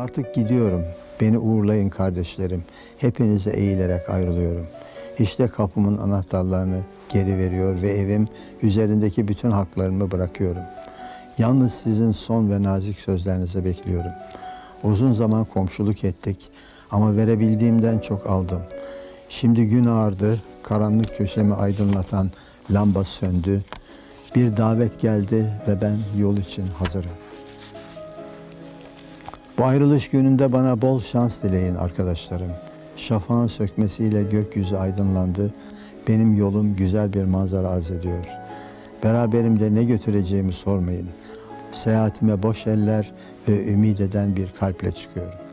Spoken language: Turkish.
Artık gidiyorum. Beni uğurlayın kardeşlerim. Hepinize eğilerek ayrılıyorum. İşte kapımın anahtarlarını geri veriyor ve evim üzerindeki bütün haklarımı bırakıyorum. Yalnız sizin son ve nazik sözlerinizi bekliyorum. Uzun zaman komşuluk ettik ama verebildiğimden çok aldım. Şimdi gün ağardı, karanlık köşemi aydınlatan lamba söndü. Bir davet geldi ve ben yol için hazırım. Bu ayrılış gününde bana bol şans dileyin arkadaşlarım. Şafağın sökmesiyle gökyüzü aydınlandı. Benim yolum güzel bir manzara arz ediyor. Beraberimde ne götüreceğimi sormayın. Seyahatime boş eller ve ümit eden bir kalple çıkıyorum.